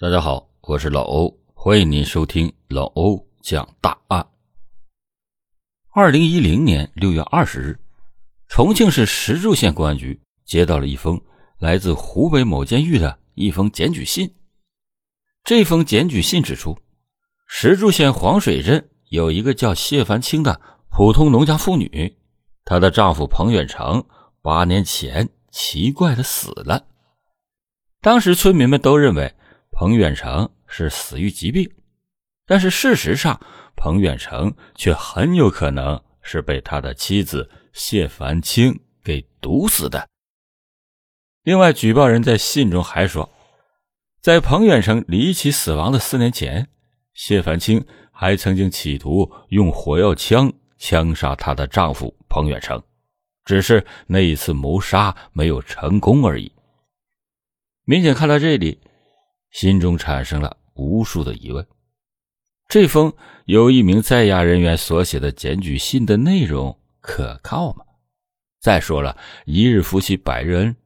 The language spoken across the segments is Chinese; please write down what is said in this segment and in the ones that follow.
大家好，我是老欧，欢迎您收听老欧讲大案。二零一零年六月二十日，重庆市石柱县公安局接到了一封来自湖北某监狱的一封检举信。这封检举信指出，石柱县黄水镇有一个叫谢凡清的普通农家妇女，她的丈夫彭远成八年前奇怪的死了。当时村民们都认为。彭远成是死于疾病，但是事实上，彭远成却很有可能是被他的妻子谢凡清给毒死的。另外，举报人在信中还说，在彭远成离奇死亡的四年前，谢凡清还曾经企图用火药枪枪杀她的丈夫彭远成，只是那一次谋杀没有成功而已。民警看到这里。心中产生了无数的疑问：这封由一名在押人员所写的检举信的内容可靠吗？再说了，一日夫妻百日恩，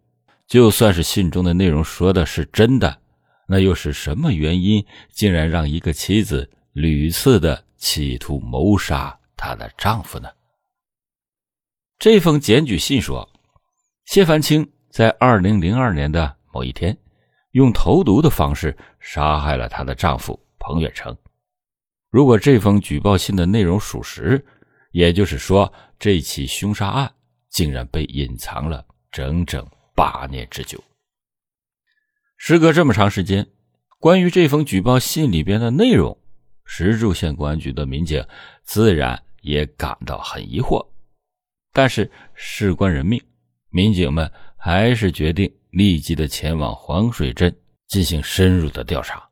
就算是信中的内容说的是真的，那又是什么原因，竟然让一个妻子屡次的企图谋杀她的丈夫呢？这封检举信说，谢凡清在二零零二年的某一天。用投毒的方式杀害了她的丈夫彭远成。如果这封举报信的内容属实，也就是说，这起凶杀案竟然被隐藏了整整八年之久。时隔这么长时间，关于这封举报信里边的内容，石柱县公安局的民警自然也感到很疑惑。但是事关人命，民警们还是决定。立即的前往黄水镇进行深入的调查，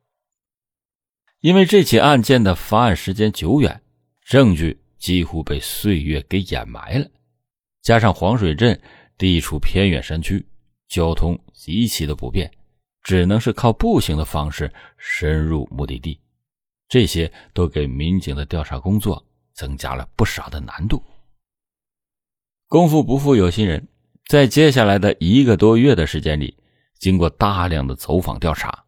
因为这起案件的发案时间久远，证据几乎被岁月给掩埋了，加上黄水镇地处偏远山区，交通极其的不便，只能是靠步行的方式深入目的地，这些都给民警的调查工作增加了不少的难度。功夫不负有心人。在接下来的一个多月的时间里，经过大量的走访调查，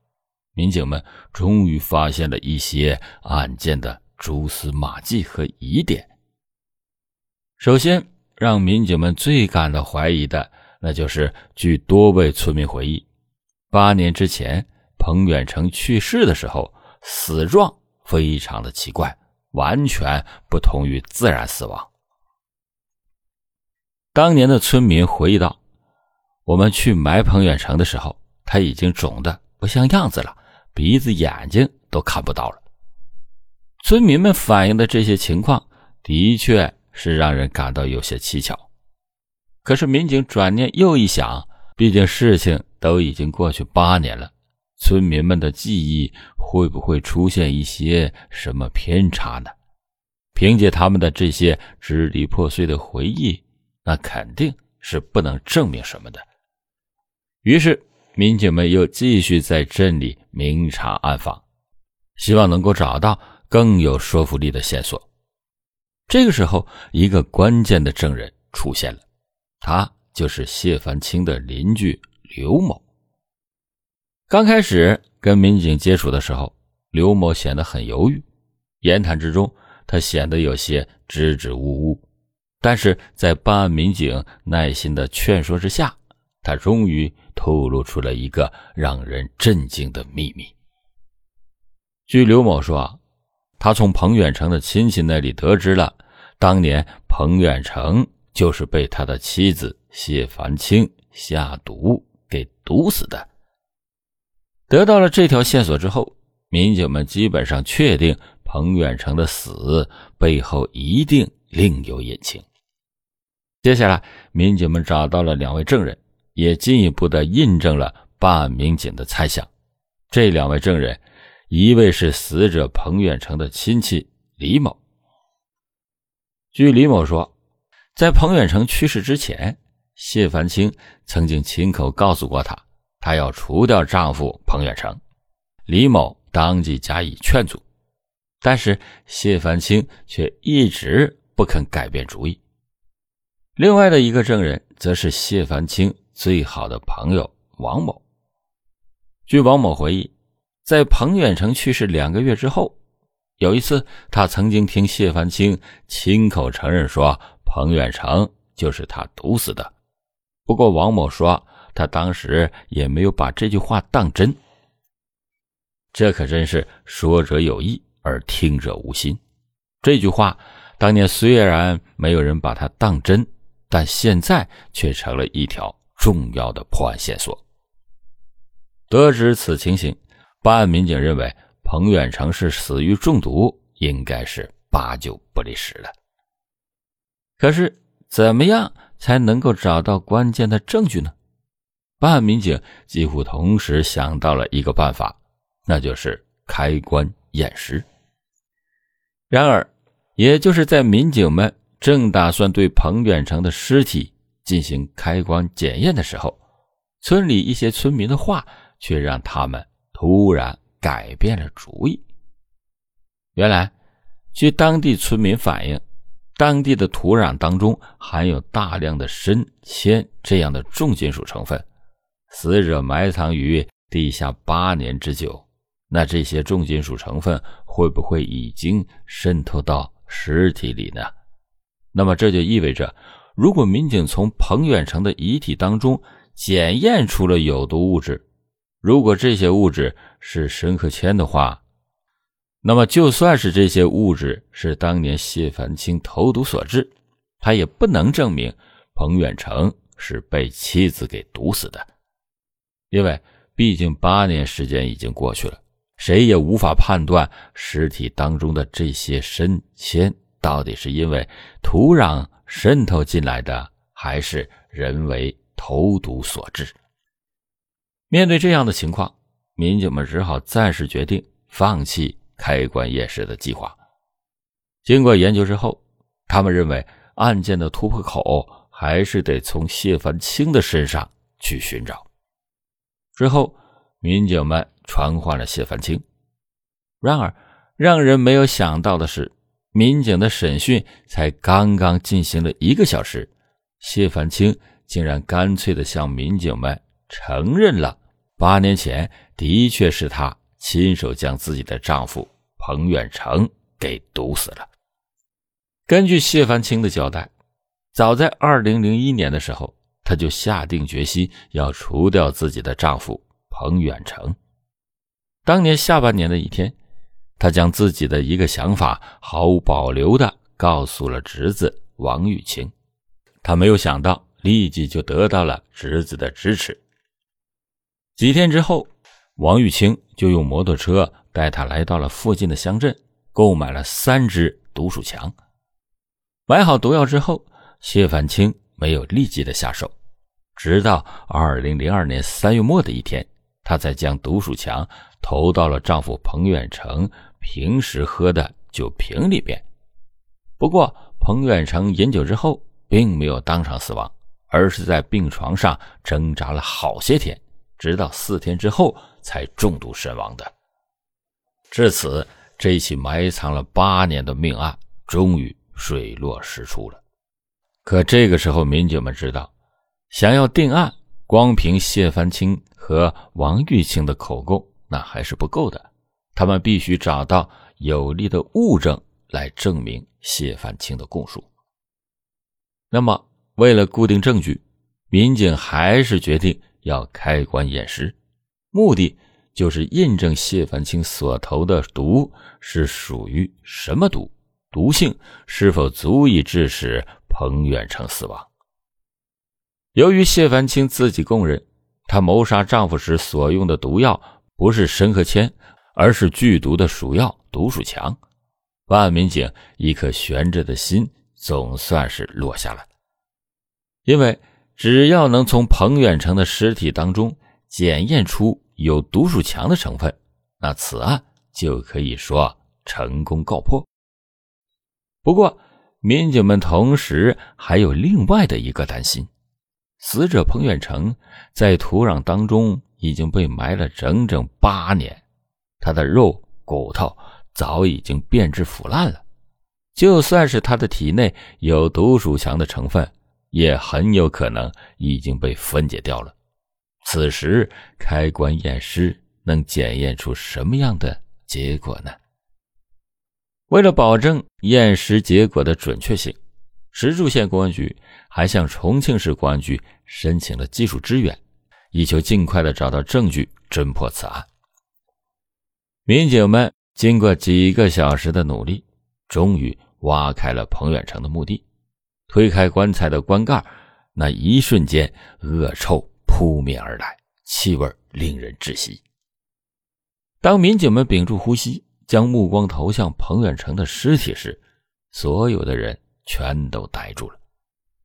民警们终于发现了一些案件的蛛丝马迹和疑点。首先，让民警们最感到怀疑的，那就是据多位村民回忆，八年之前彭远成去世的时候，死状非常的奇怪，完全不同于自然死亡。当年的村民回忆道：“我们去埋彭远成的时候，他已经肿得不像样子了，鼻子、眼睛都看不到了。”村民们反映的这些情况，的确是让人感到有些蹊跷。可是民警转念又一想，毕竟事情都已经过去八年了，村民们的记忆会不会出现一些什么偏差呢？凭借他们的这些支离破碎的回忆。那肯定是不能证明什么的。于是，民警们又继续在镇里明察暗访，希望能够找到更有说服力的线索。这个时候，一个关键的证人出现了，他就是谢凡清的邻居刘某。刚开始跟民警接触的时候，刘某显得很犹豫，言谈之中，他显得有些支支吾吾。但是在办案民警耐心的劝说之下，他终于透露出了一个让人震惊的秘密。据刘某说，他从彭远成的亲戚那里得知了，当年彭远成就是被他的妻子谢凡清下毒给毒死的。得到了这条线索之后，民警们基本上确定彭远成的死背后一定另有隐情。接下来，民警们找到了两位证人，也进一步的印证了办案民警的猜想。这两位证人，一位是死者彭远成的亲戚李某。据李某说，在彭远成去世之前，谢凡清曾经亲口告诉过他，他要除掉丈夫彭远成。李某当即加以劝阻，但是谢凡清却一直不肯改变主意。另外的一个证人，则是谢凡清最好的朋友王某。据王某回忆，在彭远成去世两个月之后，有一次，他曾经听谢凡清亲口承认说彭远成就是他毒死的。不过王某说，他当时也没有把这句话当真。这可真是说者有意而听者无心。这句话当年虽然没有人把它当真，但现在却成了一条重要的破案线索。得知此情形，办案民警认为彭远成是死于中毒，应该是八九不离十了。可是，怎么样才能够找到关键的证据呢？办案民警几乎同时想到了一个办法，那就是开棺验尸。然而，也就是在民警们正打算对彭远成的尸体进行开棺检验的时候，村里一些村民的话却让他们突然改变了主意。原来，据当地村民反映，当地的土壤当中含有大量的砷、铅这样的重金属成分，死者埋藏于地下八年之久，那这些重金属成分会不会已经渗透到？尸体里呢？那么这就意味着，如果民警从彭远成的遗体当中检验出了有毒物质，如果这些物质是砷和铅的话，那么就算是这些物质是当年谢凡清投毒所致，他也不能证明彭远成是被妻子给毒死的，因为毕竟八年时间已经过去了。谁也无法判断尸体当中的这些砷铅到底是因为土壤渗透进来的，还是人为投毒所致。面对这样的情况，民警们只好暂时决定放弃开棺验尸的计划。经过研究之后，他们认为案件的突破口还是得从谢凡清的身上去寻找。之后，民警们。传唤了谢凡清，然而让人没有想到的是，民警的审讯才刚刚进行了一个小时，谢凡清竟然干脆的向民警们承认了，八年前的确是他亲手将自己的丈夫彭远成给毒死了。根据谢凡清的交代，早在二零零一年的时候，他就下定决心要除掉自己的丈夫彭远成。当年下半年的一天，他将自己的一个想法毫无保留的告诉了侄子王玉清。他没有想到，立即就得到了侄子的支持。几天之后，王玉清就用摩托车带他来到了附近的乡镇，购买了三支毒鼠强。买好毒药之后，谢凡清没有立即的下手，直到二零零二年三月末的一天。他才将毒鼠强投到了丈夫彭远成平时喝的酒瓶里边。不过，彭远成饮酒之后并没有当场死亡，而是在病床上挣扎了好些天，直到四天之后才中毒身亡的。至此，这起埋藏了八年的命案终于水落石出了。可这个时候，民警们知道，想要定案，光凭谢凡清。和王玉清的口供那还是不够的，他们必须找到有力的物证来证明谢凡清的供述。那么，为了固定证据，民警还是决定要开棺验尸，目的就是印证谢凡清所投的毒是属于什么毒，毒性是否足以致使彭远成死亡。由于谢凡清自己供认。她谋杀丈夫时所用的毒药不是砷和铅，而是剧毒的鼠药毒鼠强。办案民警一颗悬着的心总算是落下了，因为只要能从彭远成的尸体当中检验出有毒鼠强的成分，那此案就可以说成功告破。不过，民警们同时还有另外的一个担心。死者彭远成在土壤当中已经被埋了整整八年，他的肉骨头早已经变质腐烂了。就算是他的体内有毒鼠强的成分，也很有可能已经被分解掉了。此时开棺验尸能检验出什么样的结果呢？为了保证验尸结果的准确性，石柱县公安局还向重庆市公安局申请了技术支援，以求尽快的找到证据，侦破此案。民警们经过几个小时的努力，终于挖开了彭远成的墓地。推开棺材的棺盖，那一瞬间，恶臭扑面而来，气味令人窒息。当民警们屏住呼吸，将目光投向彭远成的尸体时，所有的人全都呆住了，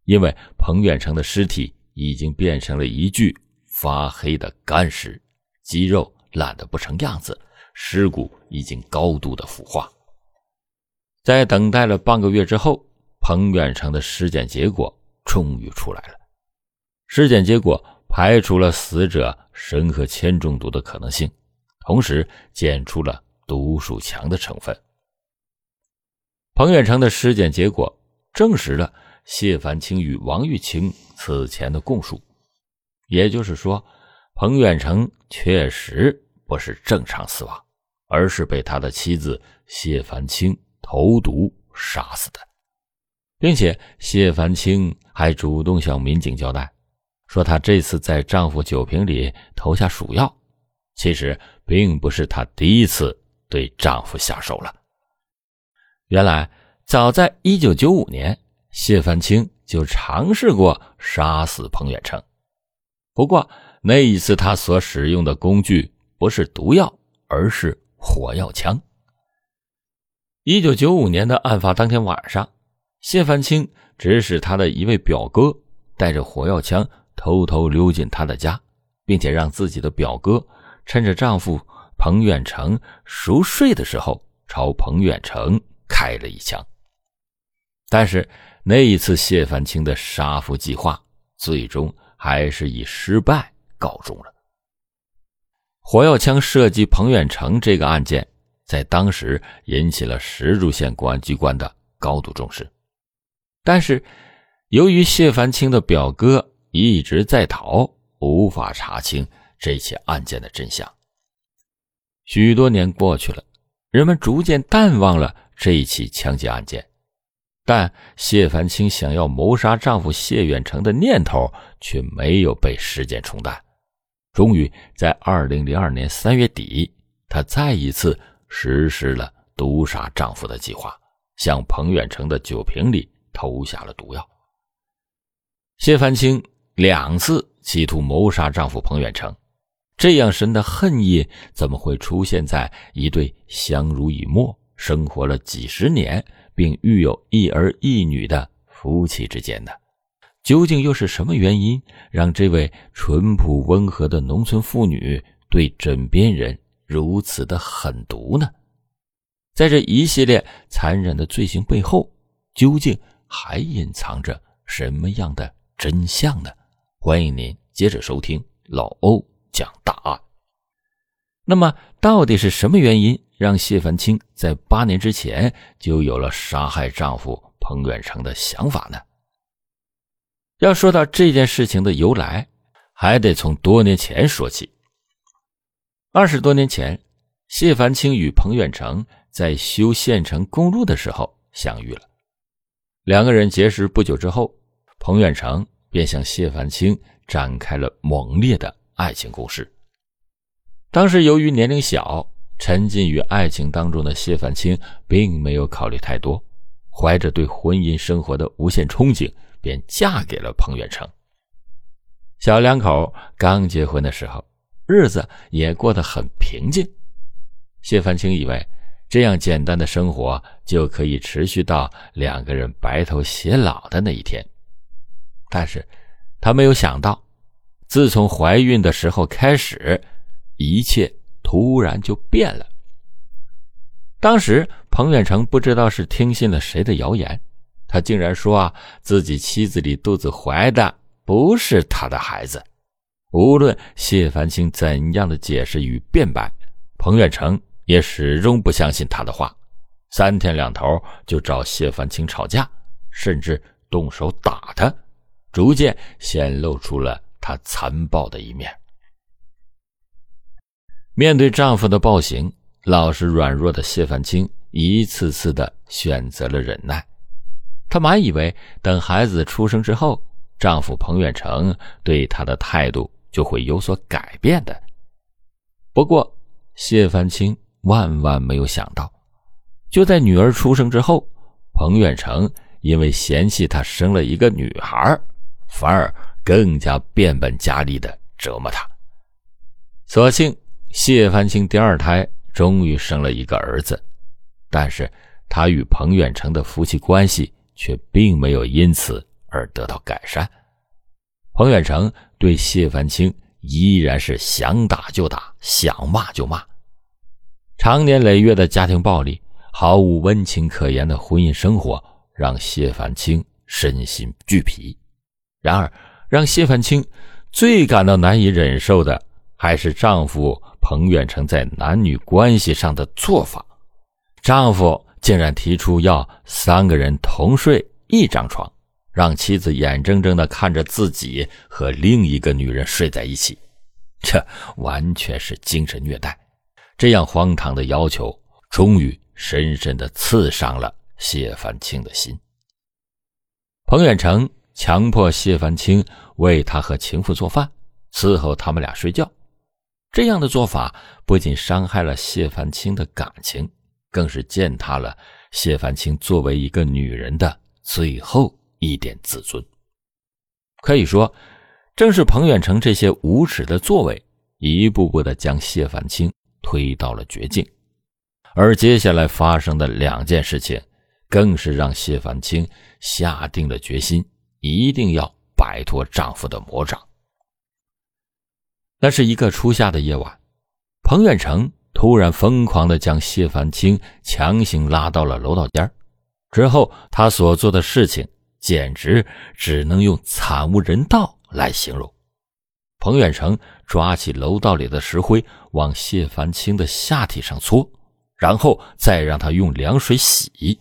因为彭远成的尸体已经变成了一具发黑的干尸，肌肉烂得不成样子。尸骨已经高度的腐化，在等待了半个月之后，彭远成的尸检结果终于出来了。尸检结果排除了死者砷和铅中毒的可能性，同时检出了毒鼠强的成分。彭远成的尸检结果证实了谢凡清与王玉清此前的供述，也就是说，彭远成确实不是正常死亡。而是被他的妻子谢凡清投毒杀死的，并且谢凡清还主动向民警交代，说他这次在丈夫酒瓶里投下鼠药，其实并不是他第一次对丈夫下手了。原来，早在一九九五年，谢凡清就尝试过杀死彭远成，不过那一次他所使用的工具不是毒药，而是。火药枪。一九九五年的案发当天晚上，谢凡清指使他的一位表哥带着火药枪偷偷溜进他的家，并且让自己的表哥趁着丈夫彭远成熟睡的时候，朝彭远成开了一枪。但是那一次谢凡清的杀夫计划，最终还是以失败告终了。火药枪射击彭远成这个案件，在当时引起了石柱县公安机关的高度重视。但是，由于谢凡清的表哥一直在逃，无法查清这起案件的真相。许多年过去了，人们逐渐淡忘了这一起枪击案件，但谢凡清想要谋杀丈夫谢远成的念头却没有被时间冲淡。终于在二零零二年三月底，她再一次实施了毒杀丈夫的计划，向彭远成的酒瓶里投下了毒药。谢凡清两次企图谋杀丈夫彭远成，这样深的恨意怎么会出现在一对相濡以沫、生活了几十年并育有一儿一女的夫妻之间呢？究竟又是什么原因，让这位淳朴温和的农村妇女对枕边人如此的狠毒呢？在这一系列残忍的罪行背后，究竟还隐藏着什么样的真相呢？欢迎您接着收听老欧讲大案。那么，到底是什么原因让谢凡清在八年之前就有了杀害丈夫彭远成的想法呢？要说到这件事情的由来，还得从多年前说起。二十多年前，谢凡清与彭远成在修县城公路的时候相遇了。两个人结识不久之后，彭远成便向谢凡清展开了猛烈的爱情攻势。当时由于年龄小，沉浸于爱情当中的谢凡清并没有考虑太多，怀着对婚姻生活的无限憧憬。便嫁给了彭远成。小两口刚结婚的时候，日子也过得很平静。谢凡清以为这样简单的生活就可以持续到两个人白头偕老的那一天，但是他没有想到，自从怀孕的时候开始，一切突然就变了。当时彭远成不知道是听信了谁的谣言。他竟然说啊，自己妻子里肚子怀的不是他的孩子。无论谢凡清怎样的解释与辩白，彭远成也始终不相信他的话，三天两头就找谢凡清吵架，甚至动手打他，逐渐显露出了他残暴的一面。面对丈夫的暴行，老实软弱的谢凡清一次次的选择了忍耐。她满以为等孩子出生之后，丈夫彭远成对她的态度就会有所改变的。不过，谢凡清万万没有想到，就在女儿出生之后，彭远成因为嫌弃她生了一个女孩，反而更加变本加厉的折磨她。所幸，谢凡清第二胎终于生了一个儿子，但是他与彭远成的夫妻关系却并没有因此而得到改善。彭远成对谢凡清依然是想打就打，想骂就骂。长年累月的家庭暴力，毫无温情可言的婚姻生活，让谢凡清身心俱疲。然而，让谢凡清最感到难以忍受的。还是丈夫彭远成在男女关系上的做法，丈夫竟然提出要三个人同睡一张床，让妻子眼睁睁的看着自己和另一个女人睡在一起，这完全是精神虐待。这样荒唐的要求，终于深深的刺伤了谢凡清的心。彭远成强迫谢凡清为他和情妇做饭，伺候他们俩睡觉。这样的做法不仅伤害了谢凡清的感情，更是践踏了谢凡清作为一个女人的最后一点自尊。可以说，正是彭远成这些无耻的作为，一步步的将谢凡清推到了绝境。而接下来发生的两件事情，更是让谢凡清下定了决心，一定要摆脱丈夫的魔掌。那是一个初夏的夜晚，彭远成突然疯狂的将谢凡清强行拉到了楼道间之后他所做的事情简直只能用惨无人道来形容。彭远成抓起楼道里的石灰往谢凡清的下体上搓，然后再让他用凉水洗。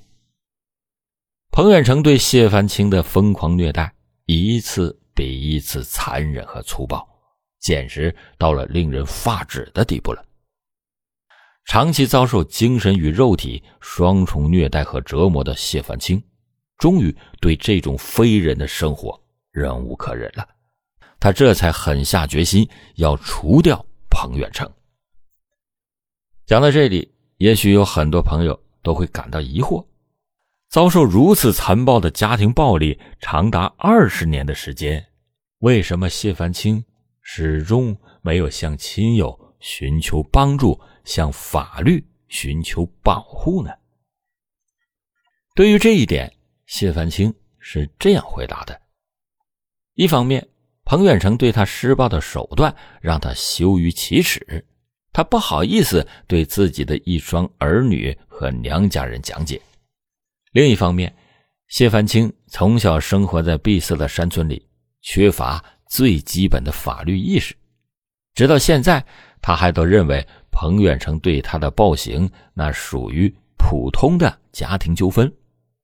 彭远成对谢凡清的疯狂虐待一次比一次残忍和粗暴。简直到了令人发指的地步了。长期遭受精神与肉体双重虐待和折磨的谢凡清，终于对这种非人的生活忍无可忍了。他这才狠下决心要除掉彭远成。讲到这里，也许有很多朋友都会感到疑惑：遭受如此残暴的家庭暴力长达二十年的时间，为什么谢凡清？始终没有向亲友寻求帮助，向法律寻求保护呢？对于这一点，谢凡清是这样回答的：一方面，彭远成对他施暴的手段让他羞于启齿，他不好意思对自己的一双儿女和娘家人讲解；另一方面，谢凡清从小生活在闭塞的山村里，缺乏。最基本的法律意识，直到现在，他还都认为彭远成对他的暴行那属于普通的家庭纠纷，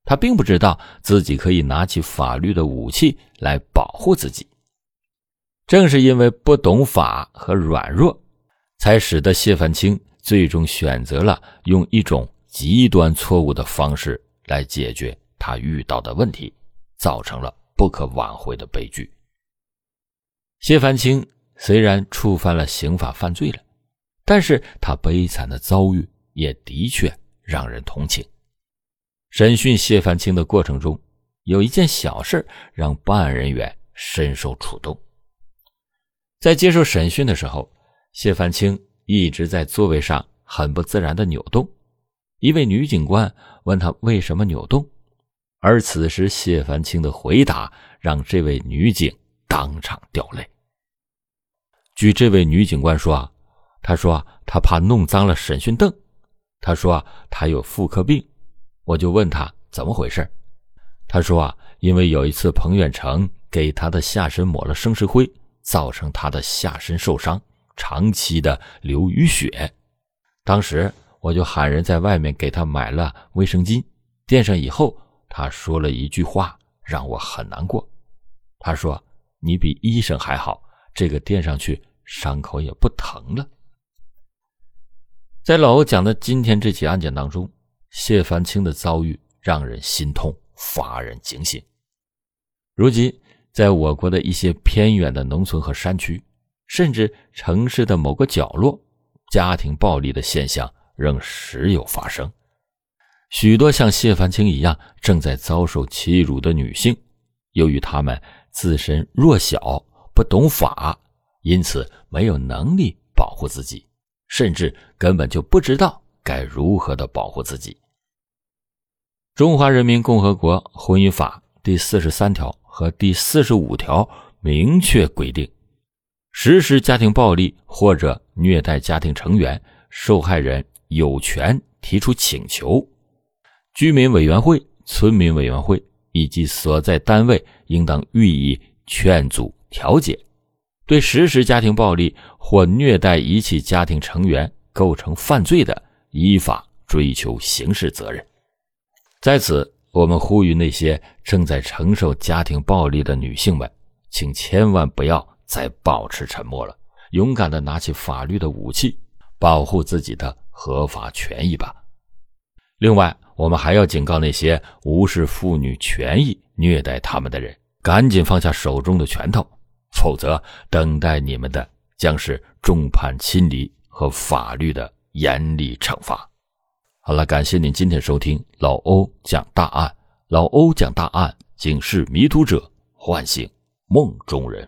他并不知道自己可以拿起法律的武器来保护自己。正是因为不懂法和软弱，才使得谢凡清最终选择了用一种极端错误的方式来解决他遇到的问题，造成了不可挽回的悲剧。谢凡清虽然触犯了刑法犯罪了，但是他悲惨的遭遇也的确让人同情。审讯谢凡清的过程中，有一件小事让办案人员深受触动。在接受审讯的时候，谢凡清一直在座位上很不自然的扭动。一位女警官问他为什么扭动，而此时谢凡清的回答让这位女警当场掉泪。据这位女警官说啊，她说她怕弄脏了审讯凳，她说她有妇科病，我就问她怎么回事，她说啊，因为有一次彭远成给她的下身抹了生石灰，造成她的下身受伤，长期的流淤血，当时我就喊人在外面给她买了卫生巾，垫上以后，她说了一句话让我很难过，她说你比医生还好。这个垫上去，伤口也不疼了。在老欧讲的今天这起案件当中，谢凡清的遭遇让人心痛，发人警醒。如今，在我国的一些偏远的农村和山区，甚至城市的某个角落，家庭暴力的现象仍时有发生。许多像谢凡清一样正在遭受欺辱的女性，由于她们自身弱小、不懂法，因此没有能力保护自己，甚至根本就不知道该如何的保护自己。中华人民共和国婚姻法第四十三条和第四十五条明确规定，实施家庭暴力或者虐待家庭成员，受害人有权提出请求。居民委员会、村民委员会以及所在单位应当予以劝阻调解，对实施家庭暴力或虐待遗弃家庭成员构成犯罪的，依法追究刑事责任。在此，我们呼吁那些正在承受家庭暴力的女性们，请千万不要再保持沉默了，勇敢的拿起法律的武器，保护自己的合法权益吧。另外，我们还要警告那些无视妇女权益、虐待他们的人，赶紧放下手中的拳头，否则等待你们的将是众叛亲离和法律的严厉惩罚。好了，感谢您今天收听老欧讲大案，老欧讲大案，警示迷途者，唤醒梦中人。